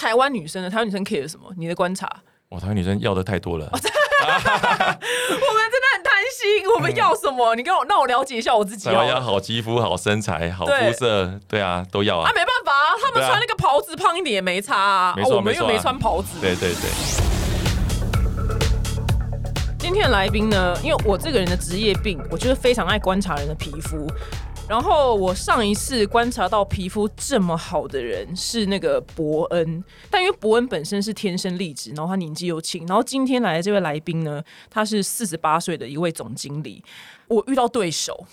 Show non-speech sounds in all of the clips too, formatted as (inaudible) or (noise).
台湾女生呢？台湾女生 care 什么？你的观察？哇，台湾女生要的太多了。(laughs) 我们真的很贪心，我们要什么？你跟我让我了解一下我自己 (laughs) 台湾要哦。好肌肤、好身材、好对肤色，对啊，都要啊啊，。没办法啊，他们穿那个袍子胖一点也没差啊，没错啊我们又没穿袍子。对对对，今天的来宾呢，因为我这个人的职业病，我就是非常爱观察人的皮肤。然后我上一次观察到皮肤这么好的人是那个伯恩，但因为伯恩本身是天生丽质，然后他年纪又轻，然后今天来的这位来宾呢，他是四十八岁的一位总经理。我遇到对手，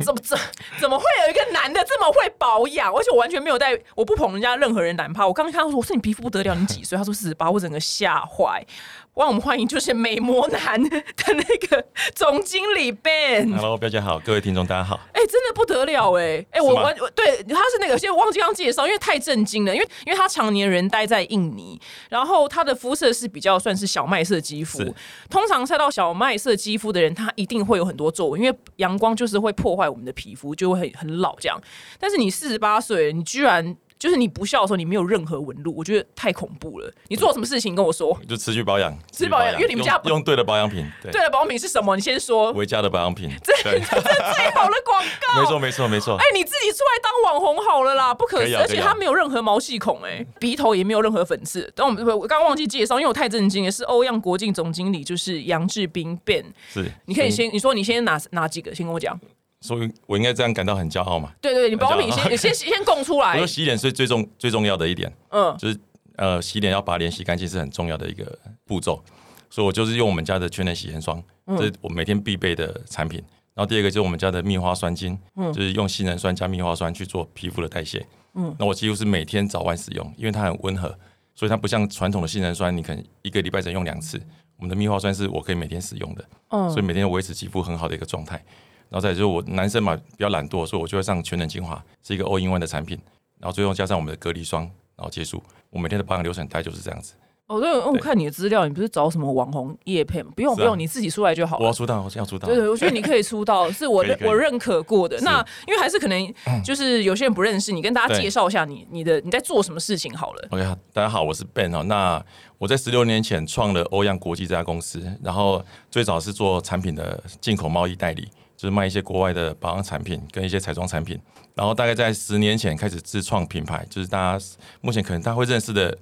怎么怎怎么会有一个男的这么会保养？而且我完全没有带，我不捧人家任何人男怕。我刚刚看到说，我说你皮肤不得了，你几岁？他说四十八，我整个吓坏。让我们欢迎就是美魔男的那个总经理 Ben。Hello，大家好，各位听众大家好。哎、真的不得了哎、哎、我完我对他是那个，先忘记刚介绍，因为太震惊了，因为因为他常年人待在印尼，然后他的肤色是比较算是小麦色肌肤，通常晒到小麦色肌肤的人，他一定会有很多皱纹，因为阳光就是会破坏我们的皮肤，就会很很老这样。但是你四十八岁，你居然就是你不笑的时候，你没有任何纹路，我觉得太恐怖了。你做什么事情跟我说？就持续保养，持续保养因为你们家用用对的保养品，对，对了，保养品是什么？你先说。维嘉的保养品，这对，这最好的广告，没错没错没错哎、，你自己出来当网红好了啦，不可思议，而且可以啊可以啊他没有任何毛细孔、哎，鼻头也没有任何粉刺。等我们我刚刚忘记介绍，因为我太震惊了，是欧阳国境总经理，就是杨志斌 Ben。是，你可以先，你说你先哪哪几个？先跟我讲。所以我应该这样感到很骄傲嘛。对对，你保养品很骄傲先，你先先供出来 (laughs) 我说。洗脸是最重最重要的一点，嗯，就是呃洗脸要把脸洗干净是很重要的一个步骤，所以我就是用我们家的全能洗颜霜，嗯这是我每天必备的产品。然后第二个就是我们家的蜜花酸精，嗯就是用杏仁酸加蜜花酸去做皮肤的代谢。嗯，那我几乎是每天早晚使用，因为它很温和，所以它不像传统的杏仁酸，你可能一个礼拜只能用两次。我们的蜜花酸是我可以每天使用的，嗯所以每天维持肌肤很好的一个状态。然后再来就是我男生嘛比较懒惰，所以我就会上全能精华，是一个 all in one 的产品，然后最后加上我们的隔离霜，然后结束。我每天的保养流程大概就是这样子。哦，对，我看你的资料，你不是找什么网红叶配吗？不用啊不用，你自己出来就好了我要。出道，我要出道对。对，我觉得你可以出道，是我 (laughs) 我认可过的。那因为还是可能就是有些人不认识你，跟大家介绍一下你你的你在做什么事情好了。OK，大家好，我是 Ben 哦。那我在十六年前创了欧阳国际这家公司，然后最早是做产品的进口贸易代理，就是卖一些国外的保养产品跟一些彩妆产品。然后大概在十年前开始自创品牌，就是大家目前可能大家会认识的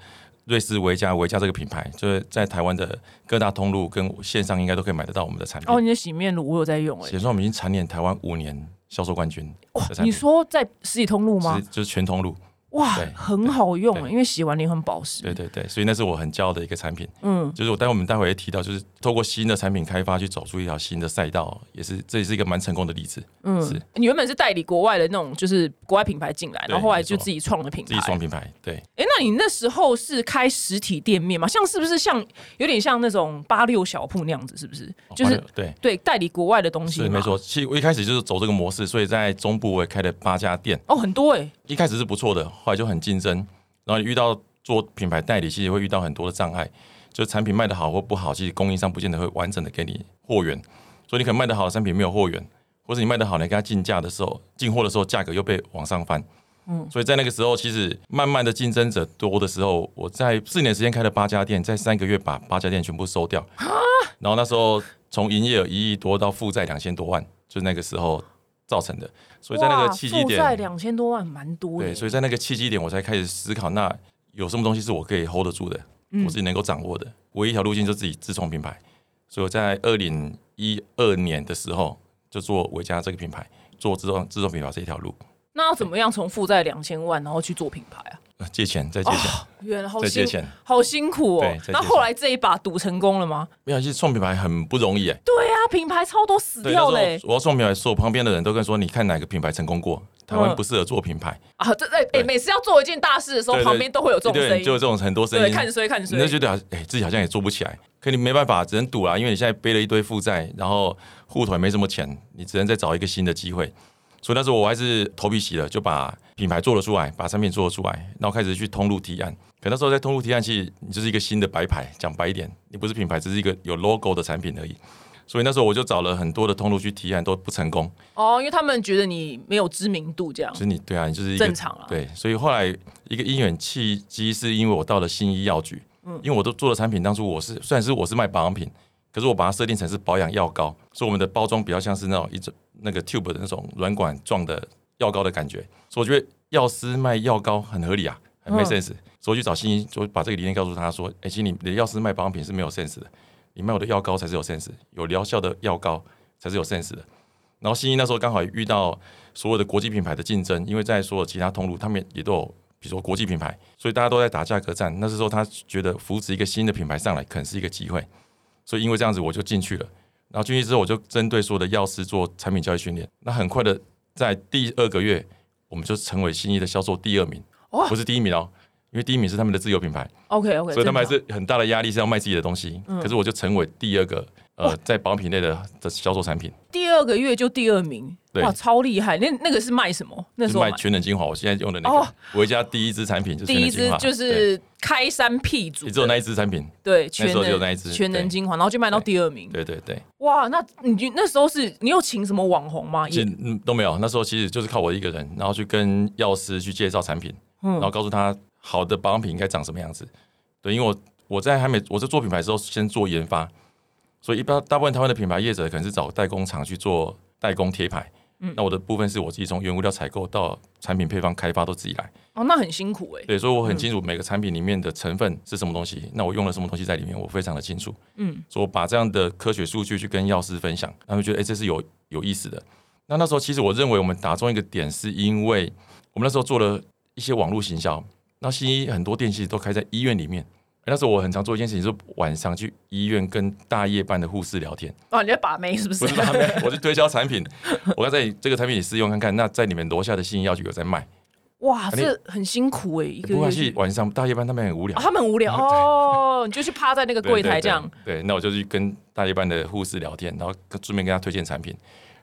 瑞士维嘉维嘉这个品牌，就是在台湾的各大通路跟线上应该都可以买得到我们的产品。哦，你的洗面乳我有在用哎、写说我们已经蝉联台湾五年销售冠军哇你，说在实体通路吗？就是全通路。哇，很好用哎，因为洗完脸很保湿。对对对，所以那是我很骄傲的一个产品。嗯，就是我待会我们待会也提到，就是透过新的产品开发去走出一条新的赛道，也是这也是一个蛮成功的例子。嗯是你原本是代理国外的那种，就是国外品牌进来，然后后来就自己创了品牌自己。创品牌，对，哎，那你那时候是开实体店面吗？像是不是像有点像那种八六小铺那样子？是不是？就是哦对，对代理国外的东西没错。其实我一开始就是走这个模式，所以在中部我也开了八家店，哦，很多哎。一开始是不错的，后来就很竞争，然后你遇到做品牌代理，其实会遇到很多的障碍，就产品卖的好或不好，其实供应商不见得会完整的给你货源，所以你可能卖的好的产品没有货源，或者你卖的好，你跟他进价的时候，进货的时候价格又被往上翻。嗯，所以在那个时候，其实慢慢的竞争者多的时候，我在四年时间开了八家店，在三个月把八家店全部收掉。然后那时候从营业额一亿多到负债两千多万，就是那个时候造成的。所以在那个契机负债点，两千多万，蛮多的。对，所以在那个契机点，我才开始思考，那有什么东西是我可以 hold 得住的，嗯我自己能够掌握的。唯一一条路径就自己自创品牌。所以我在二零一二年的时候，就做维嘉这个品牌，做自创自创品牌这一条路，那要怎么样从负债两千万，然后去做品牌啊？呃借钱再借钱，原来好辛再借钱。好辛苦哦。那后来这一把赌成功了吗？没有，其实创品牌很不容易哎。对啊，品牌超多死掉嘞我要创品牌，所有旁边的人都跟说，你看哪个品牌成功过？台湾嗯不适合做品牌，啊！这哎哎，每次要做一件大事的时候，旁边都会有这种声音就。有这种很多声对，音，看衰看衰你就。觉得哎、自己好像也做不起来，可你没办法，只能赌啦，因为你现在背了一堆负债，然后户头也没什么钱，你只能再找一个新的机会。所以那时候我还是头皮洗了，就把品牌做了出来，把产品做了出来，然后开始去通路提案。可那时候在通路提案，其实你就是一个新的白牌，讲白一点，你不是品牌，只是一个有 logo 的产品而已。所以那时候我就找了很多的通路去提案，都不成功。哦，因为他们觉得你没有知名度，这样就是你对啊，你就是一个正常了。对，所以后来一个因缘契机，是因为我到了新医药局，嗯，因为我都做的产品，当初我是虽然是我是卖保养品，可是我把它设定成是保养药膏，所以我们的包装比较像是那种一种那个 tube 的那种软管状的药膏的感觉，所以我觉得药师卖药膏很合理啊，很没 sense，、所以我去找新一，就把这个理念告诉他说，哎、其实你的药师卖保养品是没有 sense 的，你卖我的药膏才是有 sense，有疗效的药膏才是有 sense 的。然后新一那时候刚好遇到所有的国际品牌的竞争，因为在所有其他通路，他们也都有，比如说国际品牌，所以大家都在打价格战。那时候他觉得扶持一个新的品牌上来，可能是一个机会，所以因为这样子我就进去了。然后进去之后，我就针对所有的药师做产品教育训练。那很快的，在第二个月，我们就成为新医的销售第二名，哦不是第一名哦，因为第一名是他们的自有品牌，OK OK，所以他们还是很大的压力是要卖自己的东西。可是我就成为第二个呃，在保养品类的的销售产品。第二个月就第二名，对哇，超厉害！那那个是卖什么？那时候卖全能精华，我现在用的那哦个维嘉第一支产品就是第一支就是开山辟祖的，也只有那一支产品，对全时候只有那一支全能精华，然后就卖到第二名。对对对，哇，那你就那时候是你有请什么网红吗？也其实嗯都没有，那时候其实就是靠我一个人，然后去跟药师去介绍产品，嗯然后告诉他好的保养品应该长什么样子。对，因为我我在还没我在做品牌的时候，先做研发，所以一般大部分台湾的品牌业者可能是找代工厂去做代工贴牌。嗯那我的部分是我自己从原物料采购到产品配方开发都自己来，哦，那很辛苦哎。对，所以我很清楚每个产品里面的成分是什么东西，那我用了什么东西在里面，我非常的清楚。嗯，所以我把这样的科学数据去跟药师分享，他们觉得哎、诶这是有有意思的。那那时候其实我认为我们打中一个点，是因为我们那时候做了一些网络行销，那西医很多店其实都开在医院里面。诶那时候我很常做一件事情，就是晚上去医院跟大夜班的护士聊天，哦，你在把妹是不是？不是把妹，我去推销产品，(laughs) 我要在你这个产品你试用看看。那在你们楼下的新医药局有在卖，哇，你这很辛苦哎，一个月去。晚上大夜班他们很无聊哦，他们很无聊 (laughs) 哦，你就去趴在那个对柜台这样。对对对，那我就去跟大夜班的护士聊天，然后跟顺便跟他推荐产品，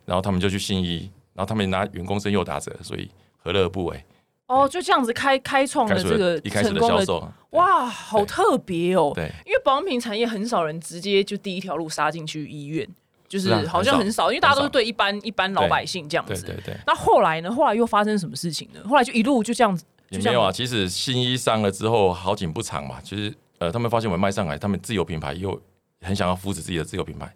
然后他们就去信医，然后他们拿员工证又打折，所以何乐而不为？哦，就这样子开开创开始了这个成功的的销售，哇，好特别哦。对，因为保养品产业很少人直接就第一条路杀进去医院，就是好像很少因为大家都是对一般一般老百姓这样子。对对对，那后来呢？后来又发生什么事情呢？后来就一路就这样子，也没有啊。其实新医上了之后，好景不长嘛。其实呃，他们发现我们卖上来，他们自有品牌又很想要扶持自己的自有品牌，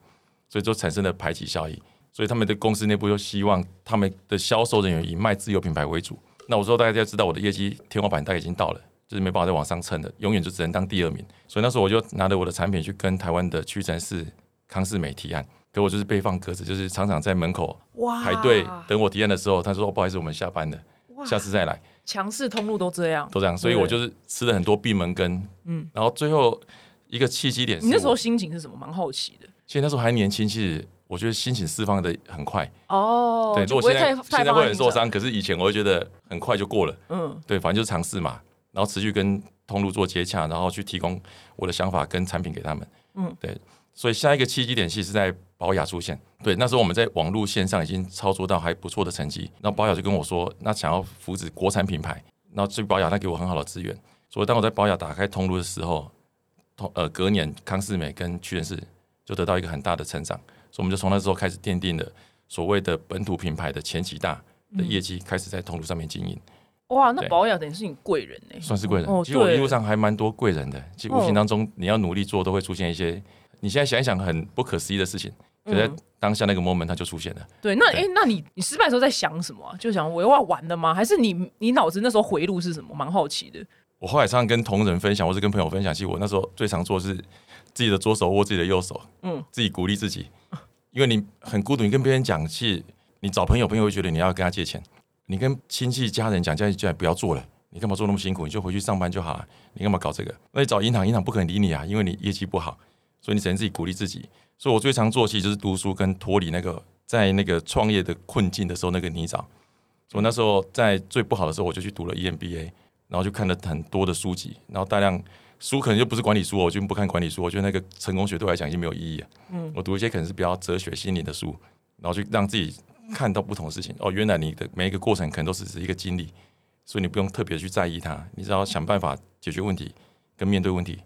所以就产生了排挤效应。所以他们的公司内部又希望他们的销售人员以卖自有品牌为主。那我说大家要知道，我的业绩天花板大概已经到了，就是没办法再往上蹭了，永远就只能当第二名。所以那时候我就拿着我的产品去跟台湾的屈臣氏、康士美提案，可我就是被放鸽子，就是常常在门口哇排队等我提案的时候，他说、哦、不好意思，我们下班了，下次再来。强势通路都这样。都这样，所以我就是吃了很多闭门羹，嗯嗯，然后最后一个契机点是，你那时候心情是什么？蛮好奇的。其实那时候还年轻，其实我觉得心情释放的很快，哦，对，如果现在现在会很。受伤，可是以前我会觉得很快就过了，嗯，对，反正就是尝试嘛，然后持续跟通路做接洽，然后去提供我的想法跟产品给他们，嗯。嗯，对，所以下一个契机点其实是在保雅出现，对，那时候我们在网络线上已经操作到还不错的成绩，然后保雅就跟我说，那想要扶持国产品牌，然后这保雅他给我很好的资源，所以当我在保雅打开通路的时候，同呃隔年康世美跟屈臣氏就得到一个很大的成长，所以我们就从那时候开始奠定了所谓的本土品牌的前几大的业绩，开始在通路上面经营。哇，那保养等于是你贵人呢。算是贵人。哦其实我一路上还蛮多贵人的，其实无形当中你要努力做，都会出现一些你现在想一想很不可思议的事情，就在嗯当下那个 moment 它就出现了。对，那对哎，那你你失败的时候在想什么啊？就想我要玩的吗？还是你你脑子那时候回路是什么？蛮好奇的。我后来常常跟同仁分享，或是跟朋友分享，其实我那时候最常做的是自己的左手握自己的右手，嗯嗯，自己鼓励自己，(laughs) 因为你很孤独，你跟别人讲，是你找朋友，朋友会觉得你要跟他借钱，你跟亲戚家人讲，家人叫不要做了。你干嘛做那么辛苦？你就回去上班就好了。你干嘛搞这个？那你找银行，银行不可能理你啊，因为你业绩不好，所以你只能自己鼓励自己。所以我最常做戏就是读书跟脱离那个在那个创业的困境的时候那个泥沼。所以那时候在最不好的时候，我就去读了 EMBA，然后就看了很多的书籍，然后大量书可能就不是管理书，我就不看管理书，我觉得那个成功学对我来讲已经没有意义了。嗯，我读一些可能是比较哲学、心理的书，然后去让自己看到不同的事情。哦，原来你的每一个过程可能都只是一个经历，所以你不用特别去在意它，你只要想办法解决问题跟面对问题，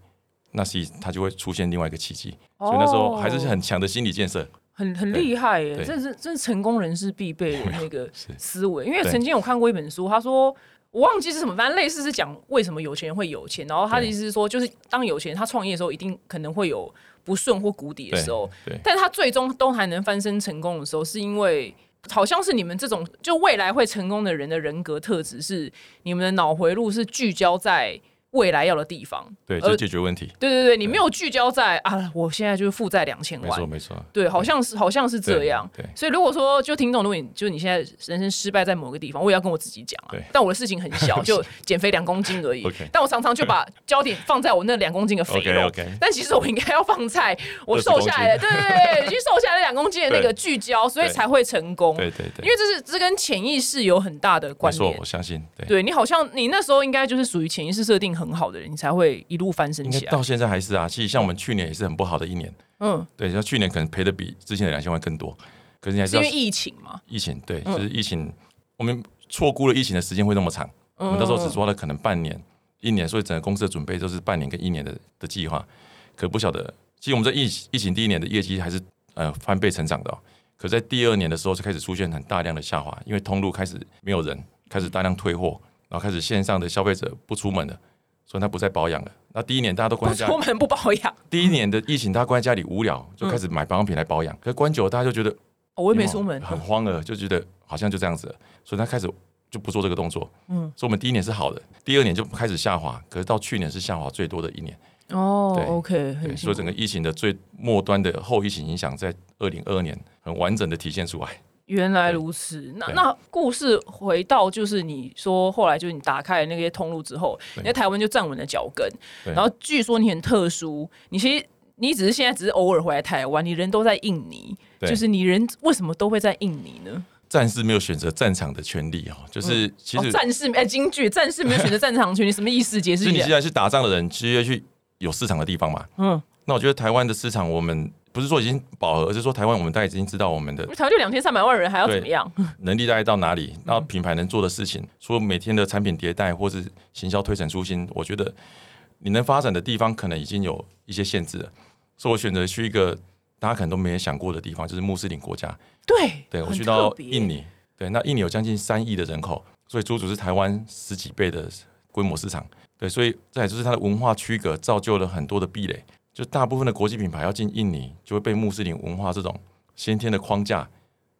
那是它就会出现另外一个奇迹。所以那时候还是很强的心理建设。很很厉害耶，这是这是成功人士必备的那个思维。因为曾经有看过一本书，他说我忘记是什么，反正类似是讲为什么有钱人会有钱。然后他的意思是说，就是当有钱人他创业的时候，一定可能会有不顺或谷底的时候，对但他最终都还能翻身成功的时候，是因为。好像是你们这种就未来会成功的人的人格特质是你们的脑回路是聚焦在未来要的地方，对，而就解决问题。对对对，你没有聚焦在啊，我现在就是负债两千万没错，，没错。对，好像是好像是这样。对所以如果说就听众，如果你就是你现在人生失败在某个地方，我也要跟我自己讲啊对。但我的事情很小，(laughs) 就减肥两公斤而已 OK。但我常常就把焦点放在我那两公斤的肥肉 OK，OK 但其实我应该要放在 (laughs) 我瘦下来的，对对对，去瘦下来两公斤的那个聚焦，所以才会成功。对对对，因为这是这跟潜意识有很大的关联我。相信。对，对你好像你那时候应该就是属于潜意识设定很好的人，你才会一路翻身起来到。现在还是啊。其实像我们去年也是很不好的一年。嗯，对，像去年可能赔的比之前的两千万更多，可是你还是要是因为疫情嘛？疫情，对，嗯就是疫情，我们错估了疫情的时间会那么长，我们到时候只抓了可能半年、一年，所以整个公司的准备都是半年跟一年的的计划，可不晓得，其实我们在疫疫情第一年的业绩还是呃翻倍成长的、哦，可在第二年的时候就开始出现很大量的下滑，因为通路开始没有人，开始大量退货，然后开始线上的消费者不出门了。所以他不再保养了。那第一年大家都关不在家里出，门不保养，第一年的疫情，大家关在家里无聊，就开始买保养品来保养。可是关久了，大家就觉得哦我也没出门。很慌了，就觉得好像就这样子了，所以他开始就不做这个动作。嗯嗯，所以我们第一年是好的，第二年就开始下滑，可是到去年是下滑最多的一年。哦对，OK，对，所以整个疫情的最末端的后疫情影响，在二零二二年很完整的体现出来。原来如此。那那故事回到就是你说后来就是你打开了那些通路之后，你在台湾就站稳了脚跟。然后据说你很特殊，你其实你只是现在只是偶尔回来台湾，你人都在印尼，就是你人为什么都会在印尼呢？战士没有选择战场的权利哦，就是其实哦、战士哎，京剧战士没有选择战场权，利 (laughs) 什么意思？解释一下。你既然是打仗的人，其实要去有市场的地方嘛。嗯，那我觉得台湾的市场，我们不是说已经饱和，而是说台湾我们大概已经知道我们的台湾就两千三百万人，还要怎么样？(laughs) 能力大概到哪里，然后品牌能做的事情，除了每天的产品迭代或是行销推陈出新，我觉得你能发展的地方可能已经有一些限制了，所以我选择去一个大家可能都没有想过的地方，就是穆斯林国家。对，对我去到印尼，对，那印尼有将近三亿的人口，所以足足是台湾十几倍的规模市场。对，所以再来就是它的文化区隔造就了很多的壁垒，就大部分的国际品牌要进印尼，就会被穆斯林文化这种先天的框架。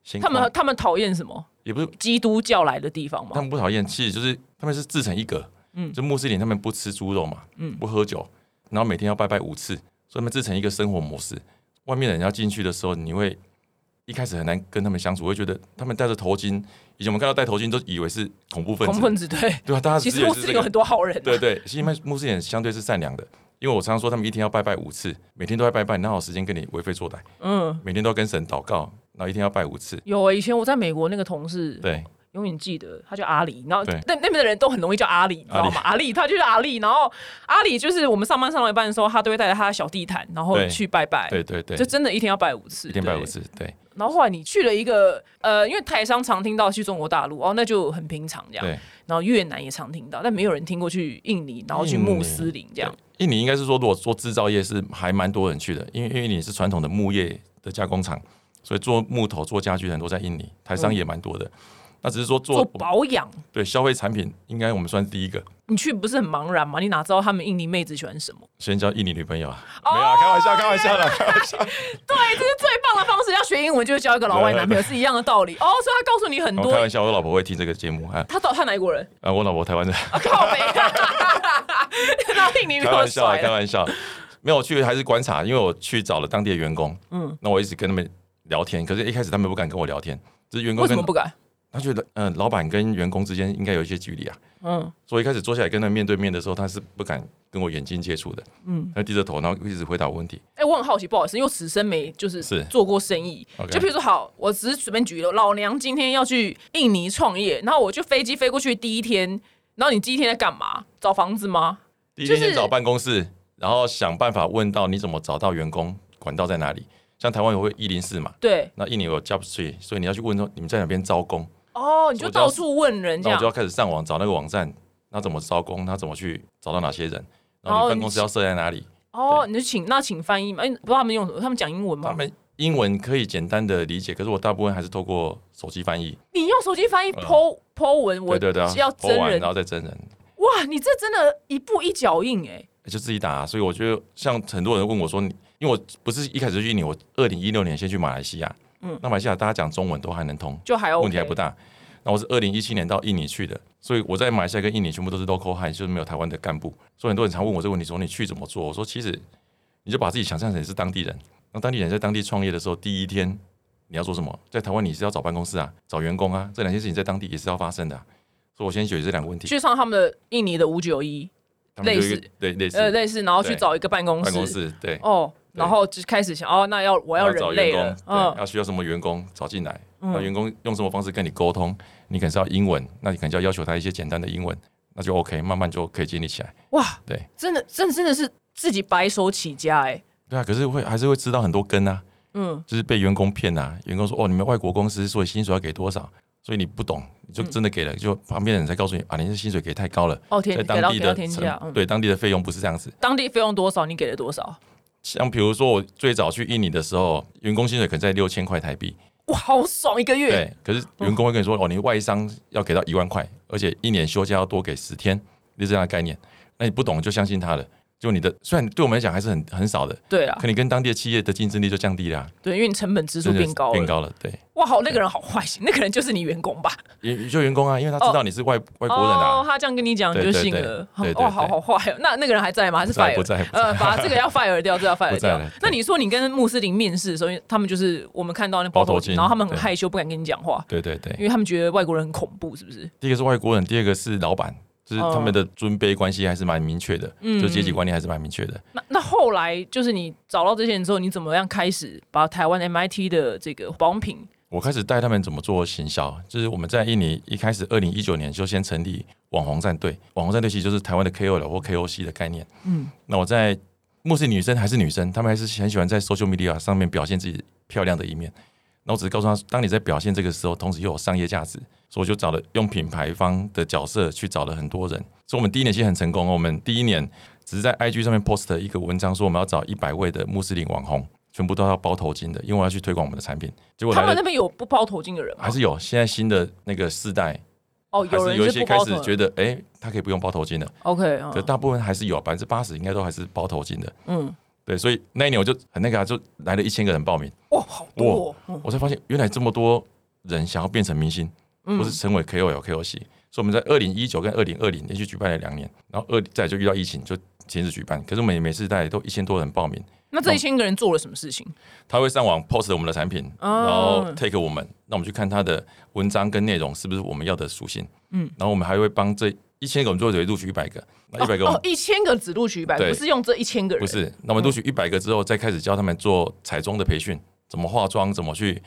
先他们他们讨厌什么？也不是基督教来的地方嘛他？们不讨厌，其实就是他们是自成一格。嗯嗯，就穆斯林他们不吃猪肉嘛，嗯嗯，不喝酒，然后每天要拜拜五次，所以他们自成一个生活模式。外面的人要进去的时候，你会一开始很难跟他们相处，会觉得他们戴着头巾，以前我们看到戴头巾都以为是恐怖分子，恐怖分子对，对啊、大家其实穆斯林有很多好人、啊。对对，其实穆穆斯林相对是善良的，因为我常常说他们一天要拜拜五次，每天都在拜拜，哪有时间跟你为非作歹？嗯，每天都要跟神祷告，然后一天要拜五次。有啊、以前我在美国那个同事，对，永远记得他叫阿里，然后那那边的人都很容易叫阿里，你知道吗？阿里，他就是阿里，然后阿里就是我们上班上到一半的时候，他都会带着他的小地毯，然后去拜拜，对对对就，真的一天要拜五次，对一天拜五。次，对然后后来你去了一个呃，因为台商常听到去中国大陆，哦，那就很平常这样。对。然后越南也常听到，但没有人听过去印尼，然后去穆斯林这样。印尼应该是说，如果做制造业是还蛮多人去的，因为因为你是传统的木业的加工厂，所以做木头、做家具的人都在印尼，台商也蛮多的。那只是说做做保养，对消费产品，应该我们算是第一个。你去不是很茫然吗？你哪知道他们印尼妹子喜欢什么？先交印尼女朋友啊？哦没有啊，开玩笑，开玩笑的，开玩笑。对，这是最棒的方式。要学英文就是交一个老外男朋友是一样的道理。哦，所以他告诉你很多我开。玩笑，我老婆会听这个节目啊。他到他哪一国人？啊，我老婆台湾人，啊，靠北。(laughs) 然后印尼开玩笑。开玩笑。没有，去还是观察，因为我去找了当地的员工，嗯嗯，那我一直跟他们聊天，可是一开始他们不敢跟我聊天，就是员工为什么不敢？他觉得，嗯、老板跟员工之间应该有一些距离啊，嗯，所以一开始坐下来跟他面对面的时候，他是不敢跟我眼睛接触的，嗯嗯，他低着头，然后一直回答我问题。哎、我很好奇，不好意思，因为我此生没就是是做过生意。就譬如说，好，我只是随便举例，老娘今天要去印尼创业，然后我就飞机飞过去第一天，然后你第一天在干嘛？找房子吗？第一天先找办公室，然后想办法问到你怎么找到员工，管道在哪里。像台湾有会一零四嘛，对，那印尼有 Job Street，所以你要去问说你们在哪边招工，哦，你就到处问人这样那我就。要开始上网找那个网站，那怎么招工，他怎么去找到哪些人，然然后你办公室要设在哪里，哦，你就请那请翻译嘛？哎，不知道他们用什么？他们讲英文吗？他们英文可以简单的理解，可是我大部分还是透过手机翻译。你用手机翻译 Po Po 文，我对对对，要真人，然后再真人。哇，你这真的一步一脚印哎！就自己打，所以我觉得像很多人问我说，你因为我不是一开始就去印尼，我二零一六年先去马来西亚，嗯，那马来西亚大家讲中文都还能通，就还问题还不大。那我是二零一七年到印尼去的，所以我在马来西亚跟印尼全部都是 local high，就是没有台湾的干部。所以很多人常问我这个问题，说你去怎么做？我说其实你就把自己想象成是当地人，那当地人在当地创业的时候，第一天你要做什么？在台湾你是要找办公室啊，找员工啊，这两件事情在当地也是要发生的。所以我先解决这两个问题，去上他们的印尼的五九一。类似对类似呃类似，然后去找一个办公室，办公室对哦，然后就开始想哦，那要我要人类了，嗯，要需要什么员工找进来，那员工用什么方式跟你沟通？你可能是要英文，那你可能就要要求他一些简单的英文，那就 OK，慢慢就可以建立起来。哇，对，真的，真真的是自己白手起家哎。对啊，可是会还是会知道很多根啊，嗯，就是被员工骗啊，员工说哦，你们外国公司所以薪水要给多少？所以你不懂，你就真的给了，就旁边的人才告诉你啊，你的薪水给太高了。哦，天，在当地的天价，对当地的费用不是这样子。当地费用多少？你给了多少？像比如说我最早去印尼的时候，员工薪水可能在六千块台币。哇，好爽一个月。对，可是员工会跟你说，哦，你外商要给到一万块，而且一年休假要多给十天，就这样的概念。那你不懂就相信他的。就你的，虽然对我们来讲还是很很少的，对啊，可你跟当地的企业的竞争力就降低了，对，因为你成本支出变高了，变高了，对。哇，好，那个人好坏心，(laughs) 那个人就是你员工吧？也就员工啊，因为他知道你是外外国人啊，他这样跟你讲你就信了，哇，好好坏哦。那那个人还在吗？还是 fire？不在，呃，把这个要 (laughs) fire 掉，这要 fire 掉。那你说你跟穆斯林面试的时候，他们就是我们看到那包头巾，然后他们很害羞，不敢跟你讲话，对对对，因为他们觉得外国人很恐怖，是不是？第一个是外国人，第二个是老板。就是他们的尊卑关系还是蛮明确的，就阶级观念还是蛮明确的。那那后来就是你找到这些人之后，你怎么样开始把台湾 MIT 的这个保养品？我开始带他们怎么做行销。就是我们在印尼一开始，二零一九年就先成立网红战队。网红战队其实就是台湾的 KOL 或 KOC 的概念。嗯，那我在目视女生还是女生，她们还是很喜欢在 social media 上面表现自己漂亮的一面。那我只是告诉他，当你在表现这个时候，同时又有商业价值，所以我就找了用品牌方的角色去找了很多人。所以我们第一年其实很成功。我们第一年只是在 IG 上面 post 一个文章，说我们要找一百位的穆斯林网红，全部都要包头巾的，因为我要去推广我们的产品。结果他们那边有不包头巾的人吗？还是有？现在新的那个世代哦，有人有一些开始觉得，哎，他可以不用包头巾的。OK，可大部分还是有，百分之八十应该都还是包头巾的。嗯。对，所以那一年我就很那个，啊就来了一千个人报名。哇，好多！我才发现原来这么多人想要变成明星，或是成为 KOL、KOC。所以我们在二零一九跟二零二零连续举办了两年，然后二再就遇到疫情，就停止举办。可是每每次大家都一千多人报名。那这一千个人做了什么事情？他会上网 post 我们的产品，然后 take 我们，那我们去看他的文章跟内容是不是我们要的属性。嗯，然后我们还会帮这。一千个我们最后只会录取一百个，那一百个哦，一千个只录取一百，不是用这一千个人，不是。那我们录取一百个之后，再开始教他们做彩妆的培训，怎么化妆，怎么去，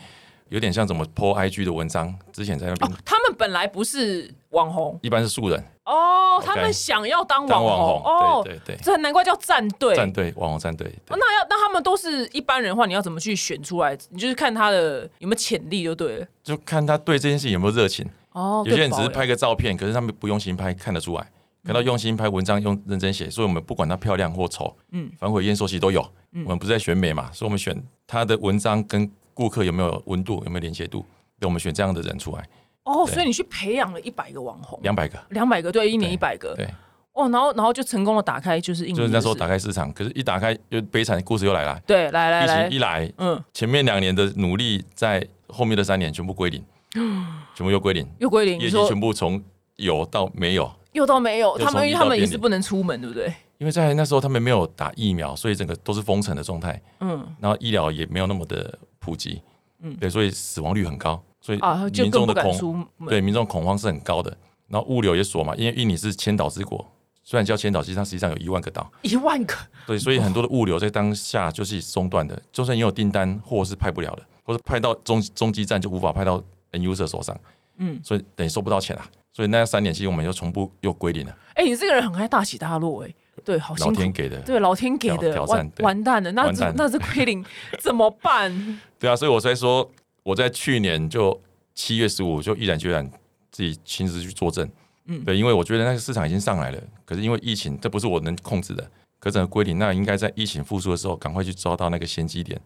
有点像怎么 po IG 的文章。之前在那边，他们本来不是网红，一般是素人。哦，他们想要当网红，哦，对对对，这难怪叫战队，战队网红战队。那要那他们都是一般人的话，你要怎么去选出来？你就是看他的有没有潜力就对了，就看他对这件事情有没有热情。哦，有些人只是拍个照片，可是他们不用心拍，看得出来。看到用心拍文章，用认真写，所以我们不管它漂亮或丑，嗯，反悔验收其实都有。我们不是在选美嘛，所以我们选他的文章跟顾客有没有温度，有没有连接度，对，我们选这样的人出来。哦，所以你去培养了一百个网红，两百个，两百个，对，一年一百个，对。哦，然后然后就成功的打开，就是就是那时候打开市场，可是一打开又悲惨的故事又来了。对，来来来，疫情一来，嗯，前面两年的努力，在后面的三年全部归零。(gasps) 全部又归零，又归零，业绩全部从有到没有，又到没有。他们因为他们也是不能出门，对不对？因为在那时候他们没有打疫苗，所以整个都是封城的状态。嗯，然后医疗也没有那么的普及。嗯，对，所以死亡率很高，所以民众的恐对民众恐慌是很高的。然后物流也锁嘛，因为印尼是千岛之国，虽然叫千岛，其实它实际上有一万个岛，一万个。对，所以很多的物流在当下就是中断的，就算你有订单，货是派不了的，或者派到中中继站就无法派到。end user 手上，嗯，所以等于收不到钱啊，所以那三年期我们又重复又归零了。哎，你这个人很爱大起大落，哎，对，好老天给的，对，老天给的挑战，完蛋了，那那这归零 (laughs) 怎么办？对啊，所以我才说我在去年就七月十五就毅然决然自己亲自去作证，嗯，对，因为我觉得那个市场已经上来了，可是因为疫情，这不是我能控制的，可整个归零，那应该在疫情复苏的时候，赶快去抓到那个先机点，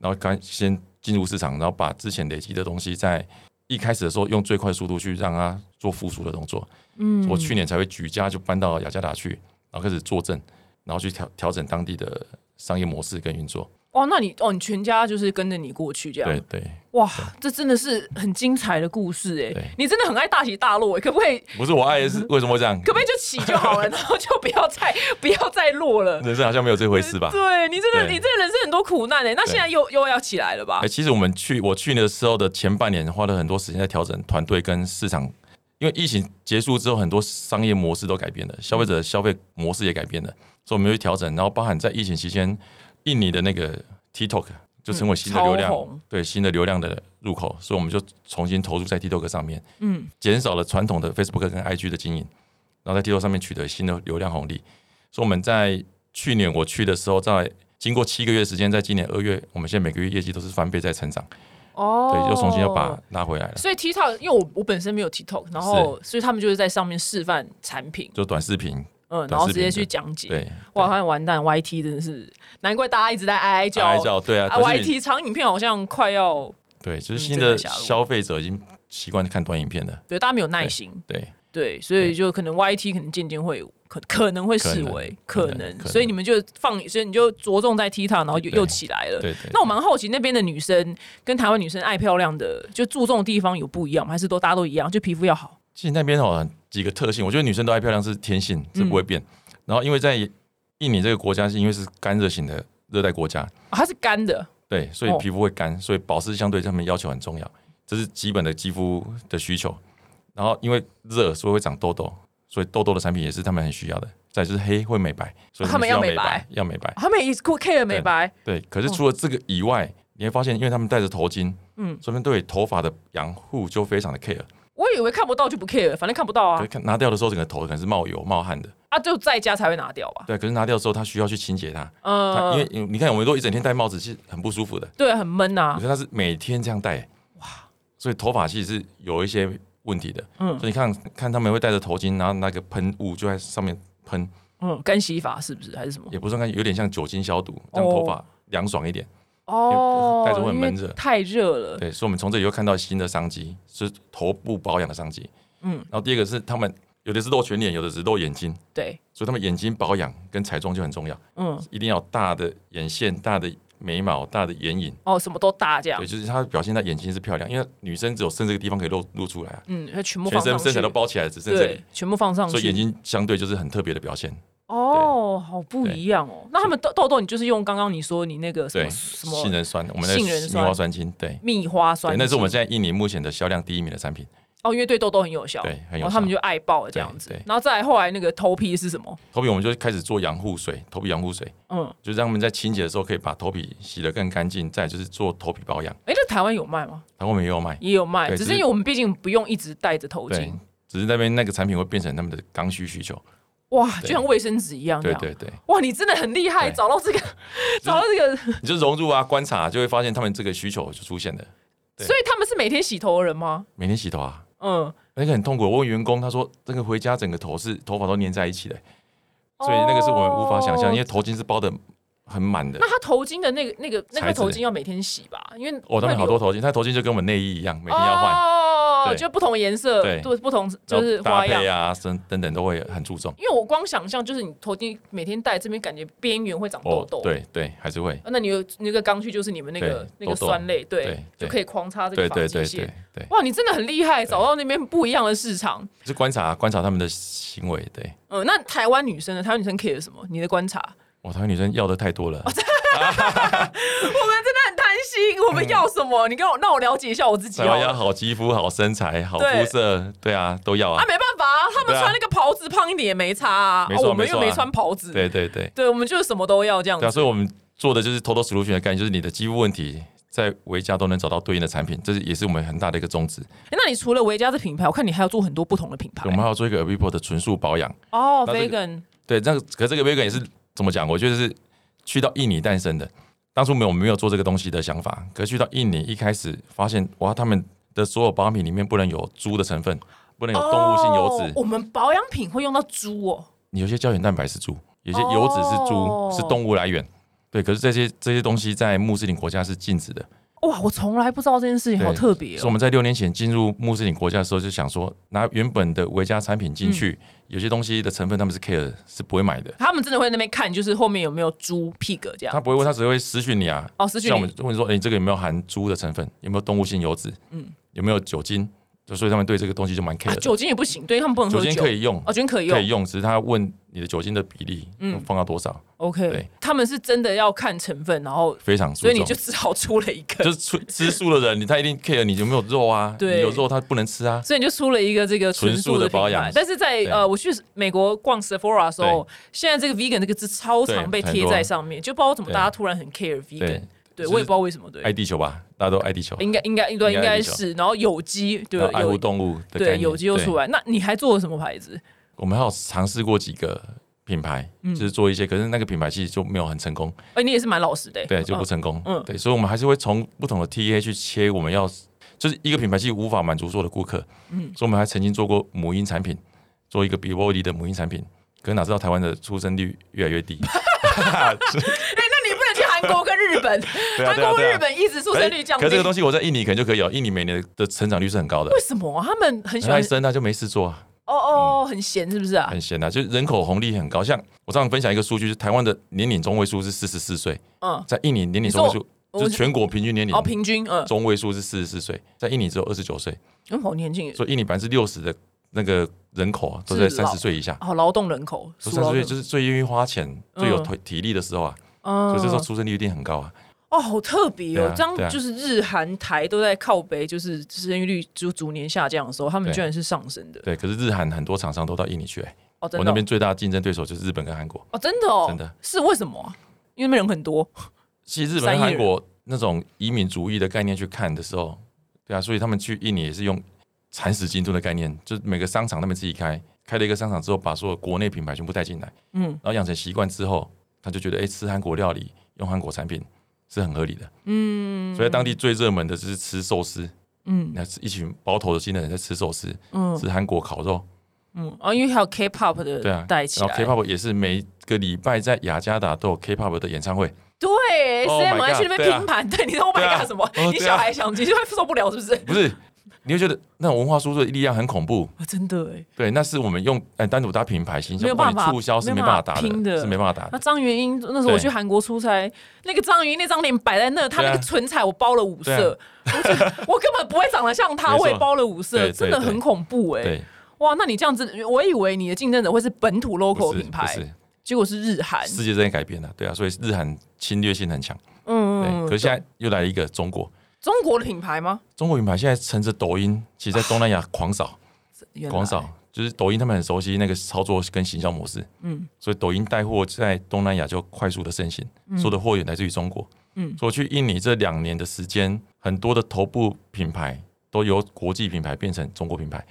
然后赶先进入市场，然后把之前累积的东西，在一开始的时候用最快速度去让它做复苏的动作。嗯，我去年才会举家就搬到雅加达去，然后开始坐镇，然后去调调整当地的商业模式跟运作。哇，那你哦，你全家就是跟着你过去这样？对对。哇，这真的是很精彩的故事哎！你真的很爱大起大落哎，可不可以？(laughs) 不是我爱，是为什么会这样？可不可以就起就好了，(laughs) 然后就不要再不要再落了？人生好像没有这回事吧？(laughs) 对你真的，你这个人生很多苦难哎，那现在又又要起来了吧哎、？其实我们去我去年的时候的前半年，花了很多时间在调整团队跟市场，因为疫情结束之后，很多商业模式都改变了，消费者的消费模式也改变了，所以我们去调整，然后包含在疫情期间，印尼的那个 TikTok 就成为新的流量，对新的流量的入口，所以我们就重新投入在 TikTok 上面，嗯，减少了传统的 Facebook 跟 IG 的经营，然后在 TikTok 上面取得新的流量红利。所以我们在去年我去的时候，在经过七个月时间，在今年二月，我们现在每个月业绩都是翻倍在成长，哦对，又重新要把拉回来了。所以 TikTok，因为我我本身没有 TikTok，然后所以他们就是在上面示范产品，就短视频，嗯，然后直接去讲解。对，哇，像完蛋，YT 真的是难怪大家一直在哀哀叫。哀叫，对啊，啊，YT 长影片好像快要对，就是嗯新的消费者已经习惯看短影片了，对大家没有耐心，对，对，所以就可能 YT 可能渐渐会可可能会视为可能所以你们就放，所以你就着重在 TikTok，然后又又起来了。对对。那我蛮好奇，那边的女生跟台湾女生爱漂亮的，就注重的地方有不一样吗？还是都大家都一样？就皮肤要好？其实那边哦几个特性，我觉得女生都爱漂亮是天性，是不会变。然后因为在印尼这个国家是因为是干热型的热带国家，啊它是干的，对，所以哦皮肤会干，所以保湿相对他们要求很重要，这是基本的肌肤的需求。然后因为热，所以会长痘痘，所以痘痘的产品也是他们很需要的。再就是黑会美白，所以他们要美白，要美白。他们也 care 美白，对，可是除了这个以外，你会发现，因为他们戴着头巾，嗯嗯，说明对头发的养护就非常的 care。我以为看不到就不 care，反正看不到啊看拿掉的时候，整个头可能是冒油冒汗的。啊，就在家才会拿掉吧。对，可是拿掉的时候，他需要去清洁它。嗯因为嗯，你看，我们都一整天戴帽子，是很不舒服的。对，很闷呐可。是他是每天这样戴，哇，所以头发其实是有一些问题的。嗯所以你看看他们会戴着头巾，然后那个喷雾就在上面喷，嗯，干洗法是不是还是什么？也不算干，有点像酒精消毒，让头发凉爽一点。哦，戴着会很闷热太热了。对，所以我们从这里又看到新的商机，是头部保养的商机。嗯，然后第二个是他们有的是露全脸，有的只露眼睛，对，所以他们眼睛保养跟彩妆就很重要，嗯，一定要大的眼线、大的眉毛、大的眼影。哦，什么都大这样对，。就是它表现在眼睛是漂亮，因为女生只有剩这个地方可以露露出来啊，嗯，它全部全放上，身身材都包起来，只剩这对里，，全部放上去。所以眼睛相对就是很特别的表现。哦，好不一样哦。那他们痘痘痘，你就是用刚刚你说你那个什么对，什么杏仁酸，我们的杏仁酸蜜花酸精，对，蜜花酸那是我们现在印尼目前的销量第一名的产品。哦，因为对痘痘很有效，对很有然后他们就爱爆了这样子对对。然后再来后来那个头皮是什么？头皮我们就开始做养护水，头皮养护水，嗯，就是让他们在清洁的时候可以把头皮洗得更干净。再就是做头皮保养，哎，那台湾有卖吗？然后我们也有卖，也有卖，只是因为我们毕竟不用一直戴着头对巾，，只是那边那个产品会变成他们的刚需需求。哇，就像卫生纸一样。对对对，哇，你真的很厉害，找到这个，找到这个，你就融入啊，观察就会发现他们这个需求就出现了。所以他们是每天洗头的人吗？每天洗头啊，嗯，那个很痛苦。我问员工，他说这个回家整个头是头发都粘在一起的，所以那个是我们无法想象，哦因为头巾是包的很满的。那他头巾的那个那个那个头巾要每天洗吧？因为哦，他们好多头巾，他头巾就跟我们内衣一样，每天要换，哦，对就不同颜色，对对，不同就是搭花样配。啊，等等等都会很注重。因为我光想象，就是你头巾每天戴这边，感觉边缘会长痘痘。，哦对对，还是会，啊那你有那个刚需就是你们那个那个酸类，对就可以狂擦这个对对对对。对，哇，你真的很厉害，找到那边不一样的市场。是观察观察他们的行为。对，嗯，那台湾女生呢？台湾女生 care 什么？你的观察？我台湾女生要的太多了，(laughs) 我们心，我们要什么？你跟我让我了解一下我自己台湾要好了。好肌肤、好身材、好对肤色，对啊，都要啊，啊。没办法啊，他们对啊穿那个袍子胖一点也没差啊，没错啊我们又没穿袍子，对对对，对，我们就是什么都要这样对啊，子。所以我们做的就是 total solution 的概念，就是你的肌肤问题。在维家都能找到对应的产品，这是也是我们很大的一个宗旨。诶那你除了维嘉这品牌，我看你还要做很多不同的品牌我。们还要做一个 Avipo 的纯素保养，哦那这个，vegan，对，这个可是这个 vegan 也是怎么讲？我觉得是去到印尼诞生的。当初没有没有做这个东西的想法，可是去到印尼一开始发现，哇，他们的所有保养品里面不能有猪的成分，不能有动物性油脂，哦我们保养品会用到猪哦。你有些胶原蛋白是猪，有些油脂是猪，哦是动物来源。对，可是这些这些东西在穆斯林国家是禁止的。哇，我从来不知道这件事情，好特别哦。所以我们在六年前进入穆斯林国家的时候，就想说拿原本的维加产品进去，嗯有些东西的成分他们是 care 是不会买的。他们真的会在那边看，就是后面有没有猪 pig 这样。他不会问，他只会私讯你啊。哦，失去你像我们问说，哎、你这个有没有含猪的成分？有没有动物性油脂？嗯有没有酒精？就所以他们对这个东西就蛮 care 啊，的。酒精也不行，对他们不能喝酒。精可以用，哦，酒精可以用。可以用，只是他问你的酒精的比例，嗯。嗯，放到多少，，OK 对。他们是真的要看成分，然后非常。所以你就只好出了一个，就是吃吃素的人，你他一定 care 你有没有肉啊？对。你有肉他不能吃啊。所以你就出了一个这个纯素的保养。但是在呃，我去美国逛 Sephora 的时候，现在这个 vegan 这个字超常被贴在上面，就不知道怎么大家突然很 care vegan 对。我也不知道为什么，对，爱地球吧，大家都爱地球，应该应该对，应该应该是，然后有机，对爱护动物对有机又出来。那你还做了什么牌子？我们还有尝试过几个品牌，嗯。就是做一些，可是那个品牌其实就没有很成功，哎，你也是蛮老实的，对，就不嗯成功。嗯。对，所以我们还是会从不同的 TA 去切，我们要就是一个品牌其实无法满足所有的顾客，嗯。所以我们还曾经做过母婴产品，做一个比 Body 的母婴产品，可是哪知道台湾的出生率越来越低，(laughs) (laughs) (laughs) 韩国跟日本，韩国、日本一直出生率降低。可是这个东西我在印尼可能就可以哦，印尼每年的成长率是很高的为，什么啊他们很喜欢？生那，就没事做啊。哦哦，很闲是不是啊？很闲啊，就是人口红利很高。像我上次分享一个数据，就是台湾的年龄中位数是四十四岁，嗯，在印尼年龄中位数就是全国平均年龄哦，平均嗯，中位数是四十四岁，在印尼只有二十九岁，嗯，好年轻，所以印尼百分之六十的那个人口啊都在三十岁以下。哦劳动人口，三十岁就是最愿意花钱、最有体体力的时候啊，嗯所以这时候出生率一定很高啊。哦，好特别！哦这样就是日韩台都在靠北，就是生育率就逐年下降的时候，他们居然是上升的。对，可是日韩很多厂商都到印尼去、欸，哦，真的哦我那边最大的竞争对手就是日本跟韩国。哦，真的哦，真的是为什么啊？因为那边人很多，其实日本韩国那种移民主义的概念去看的时候，对啊，所以他们去印尼也是用蚕食京都的概念，就是每个商场他们自己开，开了一个商场之后，把所有国内品牌全部带进来，嗯然后养成习惯之后，他就觉得哎、诶吃韩国料理用韩国产品是很合理的，嗯。所以在当地最热门的就是吃寿司，嗯。那是一群包头的新的人在吃寿司，嗯。吃韩国烤肉，嗯，哦，因为还有 K-pop 的对啊，的带起然后来，K-pop 也是每个礼拜在雅加达都有 K-pop 的演唱会，对 Oh，SM my 还去那边拼盘，对，你说 Oh 对 my 啊。God 什么？你小孩想进就会受不了是不是？不是，你会觉得那种文化输出的力量很恐怖，啊真的哎，对，那是我们用哎单独打品牌形象没有办法促销是没办法打的是没办法打那的。张元英那时候我去韩国出差，那个张元英那张脸摆在那，她那个唇彩我包了五色，我我根本不会长得像她，我也包了五色，真的很恐怖哎。哇，那你这样子，我以为你的竞争者会是本土 local 品牌，结果是日韩。世界正在改变了，对啊，所以日韩侵略性很强，嗯对。可是现在又来了一个中国，中国的品牌吗？中国品牌现在乘着抖音，其实在东南亚狂扫，狂扫，就是抖音他们很熟悉那个操作跟行销模式，嗯。所以抖音带货在东南亚就快速的盛行，所有的货源来自于中国。嗯。所以去印尼这两年的时间，很多的头部品牌都由国际品牌变成中国品牌。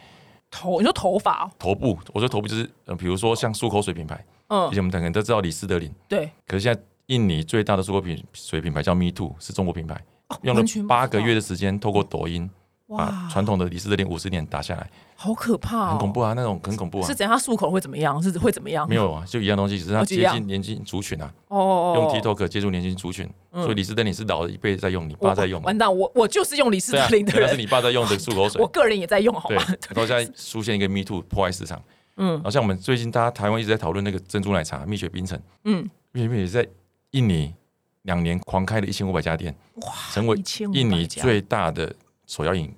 头，你说头发哦？头部，我觉得头部就是呃，比如说像漱口水品牌，嗯。以，前我们可能都知道李斯德林，对，可是现在印尼最大的漱口品水品牌叫 Me Too，是中国品牌，用了八个月的时间，透过抖音把哇，传统的李斯特林五十年打下来，好可怕、哦，很恐怖啊，那种很恐怖啊。是。怎样？它漱口会怎么样？是会怎么样？没有啊，就一样东西，只是它接近年轻族群啊，哦哦，哦用 TikTok 接触年轻族群，嗯。所以李斯特林是老的一辈在用，你爸在用，完蛋，我我就是用李斯特林的那是，你爸在用的 (laughs) 漱口水。我，个人也在用，好对，吗？(laughs) 然后现在出现一个 Me Too 破坏市场，嗯。然后像我们最近大家台湾一直在讨论那个珍珠奶茶蜜雪冰城，嗯，蜜雪冰在印尼两年狂开了一千五百家店，哇，成为印尼最大的手摇饮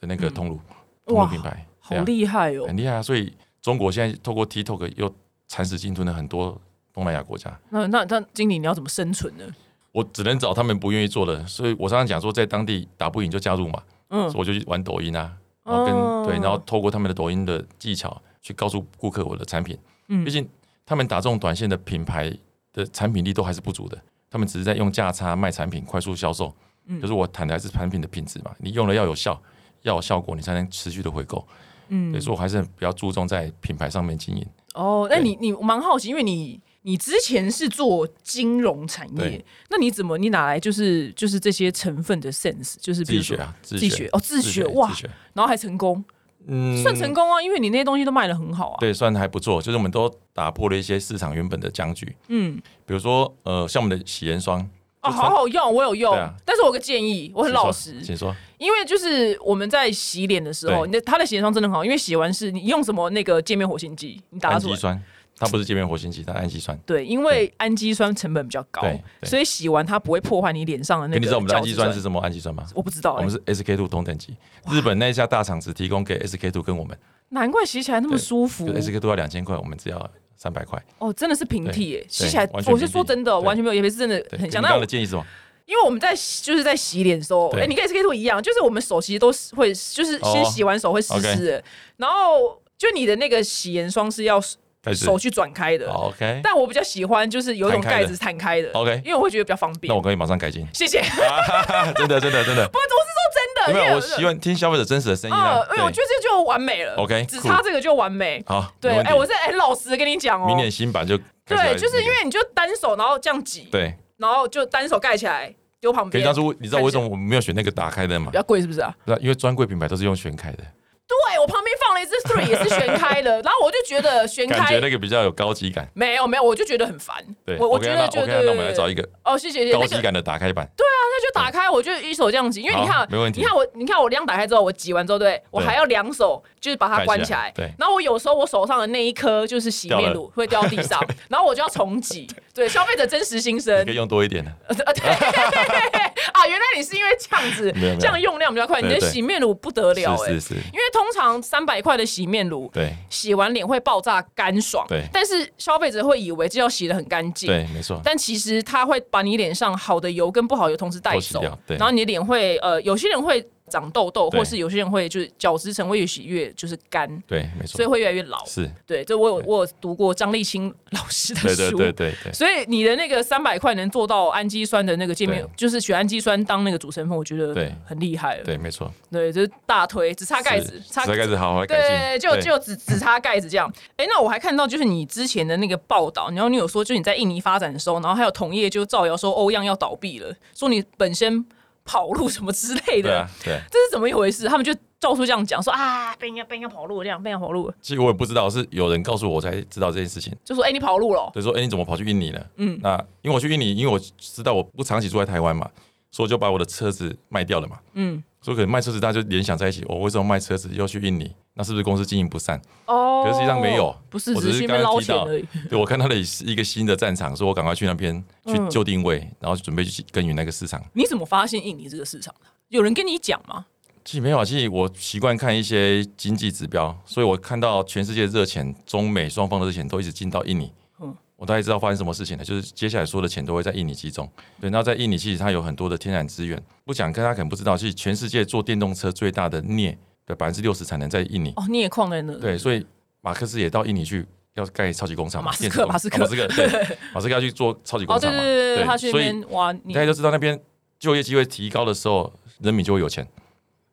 的那个通路、通哇路品牌，好厉害哦！很厉害啊！所以中国现在透过 TikTok 又蚕食鲸吞了很多东南亚国家。那那那经理你要怎么生存呢？我只能找他们不愿意做的，所以我常常讲说，在当地打不赢就加入嘛，嗯所以我就去玩抖音啊，然后跟、哦对，然后透过他们的抖音的技巧去告诉顾客我的产品。嗯毕竟他们打这种短线的品牌的产品力都还是不足的，他们只是在用价差卖产品，快速销售。嗯可是我谈的还是产品的品质嘛，你用了要有效，要有效果，你才能持续的回购。嗯所以说我还是比较注重在品牌上面经营。哦，那你你蛮好奇，因为你你之前是做金融产业，那你怎么你哪来就是就是这些成分的 sense，就是自学啊，自学哦自学哇。然后还成功，嗯。算成功啊，因为你那些东西都卖的很好啊。对，算还不错，就是我们都打破了一些市场原本的僵局，嗯，比如说呃，像我们的洗颜霜，哦，好好用，我有用啊。但是我有个建议，我很老实，请说，因为就是我们在洗脸的时候，对。你的它的洗脸霜真的很好，因为洗完是你用什么那个界面活性剂，你打出来。氨基酸，它不是界面活性剂，它氨基酸。对，因为氨基酸成本比较高对，所以洗完它不会破坏你脸上的那个。哎你知道我们的氨基酸是？什么氨基酸吗？我不知道、欸，我们是 SK two 同等级，日本那一家大厂只提供给 SK two 跟我们，难怪洗起来那么舒服 SK two 要两千块，我们只要三百块。哦，真的是平替耶，洗起来我是说真的，完全没有，也不是真的，很像。那我的建议是什么？因为我们在洗就是在洗脸的时候，哎、你跟 SK two 一样，就是我们手其实都是会，就是先哦洗完手会湿湿的，然后就你的那个洗颜霜是要手去转开的，，OK 但我比较喜欢就是有一种盖子弹开的 OK 因为我会觉得比较方便那。我可以马上改进。谢谢。(laughs) 真的，真的，真的。不，我是说真的，因为因我希望听消费者真实的声音啊我觉，得这就完美了。OK，只差这个就完美。好，对，哎、我是很老实地跟你讲哦。明年新版就对，就是因为你就单手，然后这样挤，对。然后就单手盖起来丢旁边。可以当初你知道为什么我们没有选那个打开的吗比？较贵是不是啊？因为专柜品牌都是用旋开的，也是旋开的，然后我就觉得旋感觉开那个比较有高级感。没有没有，我就觉得很烦。对，我我觉得就 OK，那我们来找一个哦，谢谢谢高级感的打开版。对啊那就打开，我就一手这样挤，因为你看，没问题你看我，你看我这样打开之后，我挤完之后，对我还要两手就是把它关起来。盖起来对然后我有时候我手上的那一颗就是洗面乳会掉地上，(laughs) 然后我就要重挤。对，消费者真实心声。你可以。用多一点的，(laughs) 啊，原来你是因为这样子这样用量比较快，你的洗面乳不得了哎、是是是，因为通常三百块的洗面乳，对。洗完脸会爆炸干爽，对。但是消费者会以为这要洗的很干净，对，没错，但其实它会把你脸上好的油跟不好的油同时带走对。然后你的脸会呃，有些人会长痘痘，或是有些人会就是角质层会越洗越就是干，对，没错所以，会越来越老。是，对，这我有我有读过张立清老师的对对书，对对对，所以你的那个三百块能做到氨基酸的那个界面，就是选氨基酸当那个主成分，我觉得对很厉害了。对，没错，对，就是大推，只擦盖子，差是只盖子好对，进，就就只只擦盖子这样。哎，那我还看到就是你之前的那个报道，然后你有说，就你在印尼发展的时候，然后还有同业就造谣说欧样要倒闭了，说你本身跑路什么之类的，对啊，对。这是怎么一回事？他们就到处这样讲，说啊，被人家被人家跑路，这样被人家跑路了，其实我也不知道，是有人告诉我我才知道这件事情。就说哎、你跑路了就，说，哎、你怎么跑去印尼了？嗯，那因为我去印尼，因为我知道我不长期住在台湾嘛，所以我就把我的车子卖掉了嘛。嗯，所以可能卖车子，大家就联想在一起，我、为什么卖车子又去印尼？那是不是公司经营不善？哦，可是实际上没有不是我只是刚刚提到。对我看到了是一个新的战场，所以我赶快去那边去嗯就定位，然后准备去耕耘那个市场。你怎么发现印尼这个市场的？有人跟你讲吗？其实没有啊，其实我习惯看一些经济指标，所以我看到全世界热钱，中美双方的热钱都一直进到印尼。嗯我大概知道发生什么事情了，就是接下来所有的钱都会在印尼集中。对，那在印尼其实它有很多的天然资源，不讲，大家可能不知道，其实全世界做电动车最大的镍的百分之六十产能在印尼。哦，镍矿在那。对，所以马克思也到印尼去要盖超级工厂嘛，马斯克马斯克啊马斯克对，马斯克要去做超级工厂嘛，对对对，他去那边哇，你大家都知道那边就业机会提高的时候，人民就会有钱，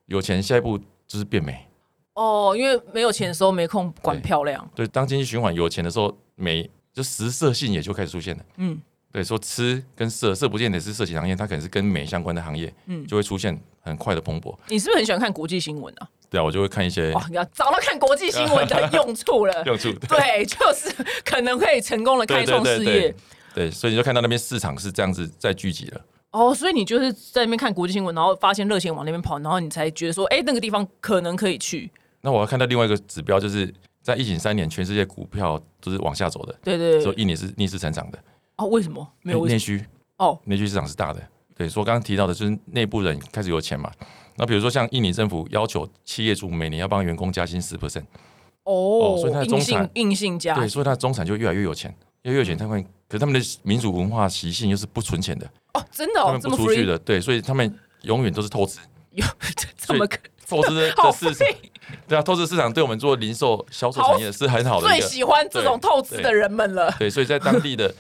有钱下一步就是变美。哦，因为没有钱的时候没空管漂亮。对，当经济循环有钱的时候，美就食色性也就开始出现了。嗯，对，说吃跟色，色不见得是色情行业，它可能是跟美相关的行业，嗯就会出现很快的蓬勃。你是不是很喜欢看国际新闻啊？对啊，我就会看一些哇，你要找到看国际新闻的 (laughs) 用处了。用处。对，对就是可能可以成功的开创事业对对对。对，所以你就看到那边市场是这样子在聚集了。哦，所以你就是在那边看国际新闻，然后发现热钱往那边跑，然后你才觉得说，哎，那个地方可能可以去。那我要看到另外一个指标，就是在疫情三年，全世界股票都是往下走的，对对只有对。印尼是逆势成长的。哦，为什么？没有？内需哦，内需市场是大的。对，说刚刚提到的就是内部人开始有钱嘛。那比如说像印尼政府要求企业主每年要帮员工加薪十 percent，哦，所以它的中产硬性加对，所以他的中产就越来越有钱，越来越有钱，他们可是他们的民主文化习性又是不存钱的，哦，真的他们，不出去的，对，所以他们永远都是透支，有 (laughs) 这么可透支 (laughs) 的市场，对啊，透支市场对我们做零售销售产业是很好的最，喜欢这种透支的人们了。对，所以在当地的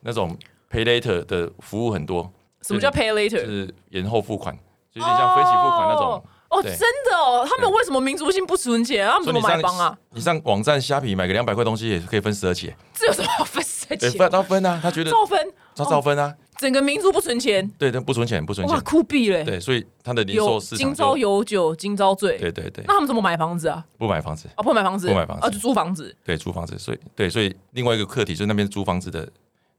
那种 pay later 的服务很多，什么叫 pay later？是延后付款，就有点像分期付款那种。哦，对真的哦，他们为什么民族性不存钱？他们怎么买帮啊？你上网站虾皮买个两百块东西也可以分十二期，这有什么好分谁对，钱？分他分啊，他觉得照分他照分啊，怎整个民族不存钱，对，但不存钱，不存钱。哇，酷毙嘞！对，所以它的零有售市场今朝有酒今朝醉，对对对。那，他们怎么买房子啊？不买房子，啊，不买房子，不买房子。啊，就租房子。对，租房子，所以对，所以另外一个课题就是那边租房子的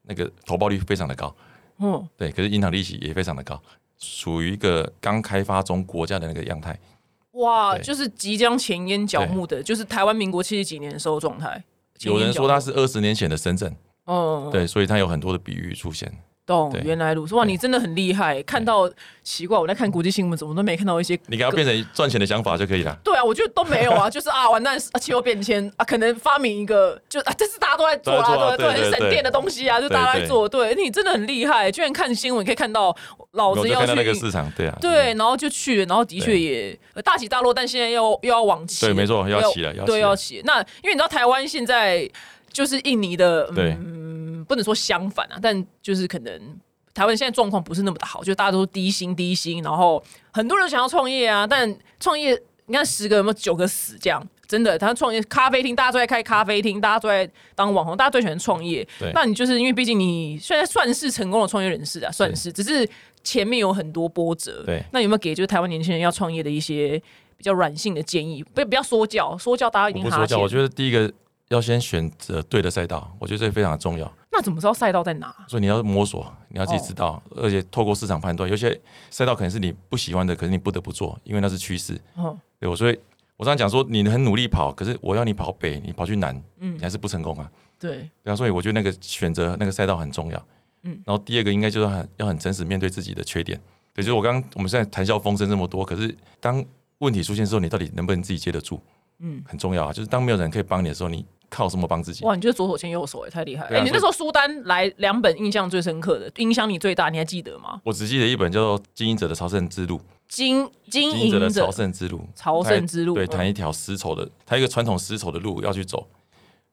那个投报率非常的高，嗯，对，可是银行利息也非常的高，属于一个刚开发中国家的那个样态。哇，就是即将前烟角木的，就是台湾民国七十几年的时候状态。有人说它是，二十年前的深圳，嗯，对，所以它有很多的比喻出现。懂，原来如此。哇，你真的很厉害，看到奇怪，我在看国际新闻，怎么都没看到一些。你给他变成赚钱的想法就可以了。对啊，我觉得都没有啊，(laughs) 就是啊，完蛋，啊，气候变迁啊，可能发明一个，就啊，这是大家都在做啊，对对对省电的东西啊，就大家在做。对你真的很厉害，居然看新闻可以看到老子要去那个。市场，对啊，对，然后就去了，然后的确也呃大起大落，但现在又又要往起，对没错要起了要对，要起。那因为你知道台湾现在就是印尼的，对嗯，不能说相反啊，但就是可能台湾现在状况不是那么的好，就大家都低薪低薪，然后很多人想要创业啊，但创业你看十个有没有九个死这样？真的，他创业咖啡厅，大家都在开咖啡厅，大家都在当网红，大家最喜欢创业。那你就是因为毕竟你现在算是成功的创业人士啊，算是，只是前面有很多波折。对那有没有给就是台湾年轻人要创业的一些比较软性的建议？不不要说教，说教大家一定哈不说教，我觉得第一个要先选择对的赛道，我觉得这非常重要。那怎么知道赛道在哪？所以你要摸索，你要自己知道，而且透过市场判断，有些赛道可能是你不喜欢的，可是你不得不做，因为那是趋势。哦，对我，所以我常常讲说，你很努力跑，可是我要你跑北，你跑去南，嗯你还是不成功啊。对，对啊，所以我觉得那个选择那个赛道很重要。嗯然后第二个应该就是很要很诚实面对自己的缺点。对，就是我刚刚我们现在谈笑风生这么多，可是当问题出现的时候，你到底能不能自己接得住？嗯，很重要啊。就是当没有人可以帮你的时候，你靠什么帮自己？哇，你就是左手牵右手，哎，太厉害了！哎、你那时候书单来两本印象最深刻的，影响你最大，你还记得吗？我只记得一本叫做《经营者的朝圣之路》，经经经营者的朝圣之路，朝圣之路对，嗯谈一条丝绸的，它一个传统丝绸的路要去走，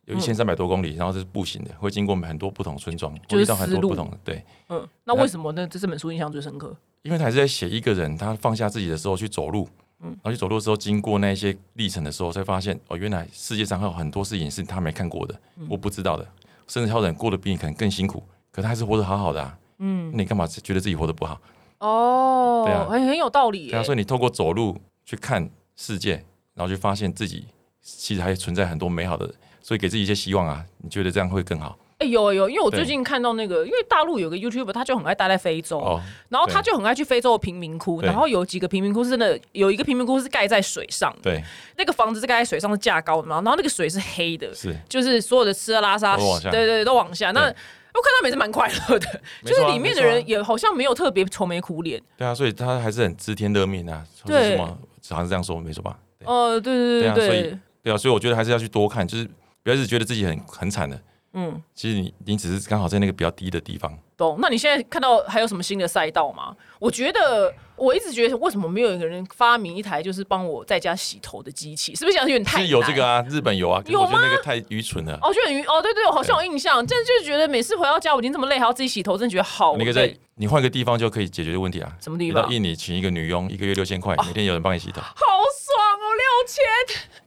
有一千三百多公里，然后这是步行的，会经过很多不同村庄，就是很多不同的，对，嗯，那为什么呢？这这本书印象最深刻？因为他还是在写一个人，他放下自己的时候去走路，嗯。然后去走路的时候，经过那一些历程的时候，才发现哦，原来世界上还有很多事情是他没看过的，嗯。我不知道的，甚至还有人过得比你可能更辛苦，可他还是活得好好的啊，嗯，那你干嘛觉得自己活得不好？哦，对啊。很很有道理耶。对啊，所以你透过走路去看世界，然后去发现自己其实还存在很多美好的，所以给自己一些希望啊，你觉得这样会更好哎、有有，因为我最近看到那个，因为大陆有个 YouTube，他就很爱待在非洲，哦？然后他就很爱去非洲的贫民窟，然后有几个贫民窟是真的，有一个贫民窟是盖在水上，对，那个房子是盖在水上是架高的嘛，然后那个水是黑的，是。就是所有的吃喝拉撒，都往下。对对对，都往下。那我看他们也是蛮快乐的，就是里面的人也好像没有特别愁眉苦脸。对啊，所以他还是很知天乐命啊，或对什么，好像是这样说，没错吧？对。哦，对对对对啊，所以对啊，所以我觉得还是要去多看，就是不要一直觉得自己很很惨的，嗯，其实你你只是刚好在那个比较低的地方，懂。那你现在看到还有什么新的赛道吗？我觉得我一直觉得为什么没有一个人发明一台就是帮我在家洗头的机器？是不是想有点太是有这个？啊，日本有啊，有我觉得那个太愚蠢了。哦，就很愚哦，对对，我好像有印象，真的就是觉得每次回到家，我已经这么累，还要自己洗头，真的觉得好那个在。你换个地方就可以解决问题啊。什么地方？你到印尼请一个女佣，一个月六千块，每天有人帮你洗头。好爽哦，六千！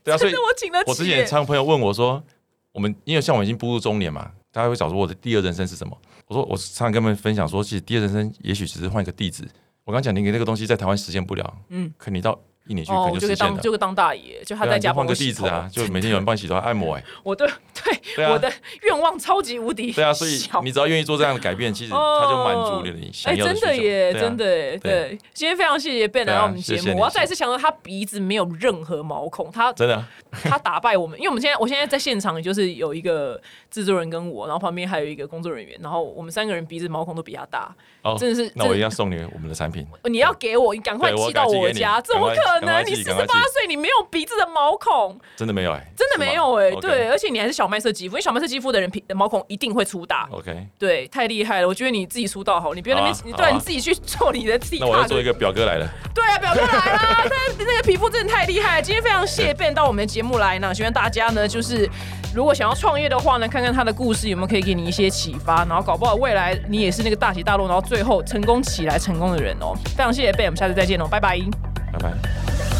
对啊，所以我请得起。我之前常有朋友问我说，我们因为像我已经步入中年嘛，大家会找说我的第二人生是什么？我说我常常跟他们分享说，其实第二人生也许只是换一个地址。我刚讲你那个东西在台湾实现不了，嗯嗯，可你到印尼去可哦，能就可以就实现了。当就可以当大爷，就他在家帮我洗头地址啊，就每天有人帮你洗头、按摩、哎，(laughs) 我的对对啊我的愿望超级无敌对啊，所以小你只要愿意做这样的改变，其实他就满足了你想哎，真要的耶，啊真的耶，对。今天非常谢谢 Ben 来对啊到我们节目，我要再次强调，他鼻子没有任何毛孔，他真的啊他打败我们，因为我们现在我现在在现场，就是有一个制作人跟我，然后旁边还有一个工作人员，然后我们三个人鼻子毛孔都比他大，哦，真的是那我一定要送你我们的产品。你要给我，你赶快寄到我家，怎么可能？你四十八岁，你没有鼻子的毛孔，真的没有哎、真的没有哎、对，而且你还是小麦色肌肤，因为小麦色肌肤的人皮毛孔一定会粗大，OK，对，太厉害了！我觉得你自己出道好，你不要那边，啊你对、你自己去做你的 T 那我要做一个，表哥来了。对啊，表哥来啦！(laughs) 那那个皮肤真的太厉害了。今天非常谢谢 Ben 到我们的节目来呢，希望大家呢就是如果想要创业的话呢，看看他的故事有没有可以给你一些启发，然后搞不好未来你也是那个大起大落，然后最后成功起来成功的人哦。非常谢谢 Ben，我们下次再见哦，拜拜。Bye bye.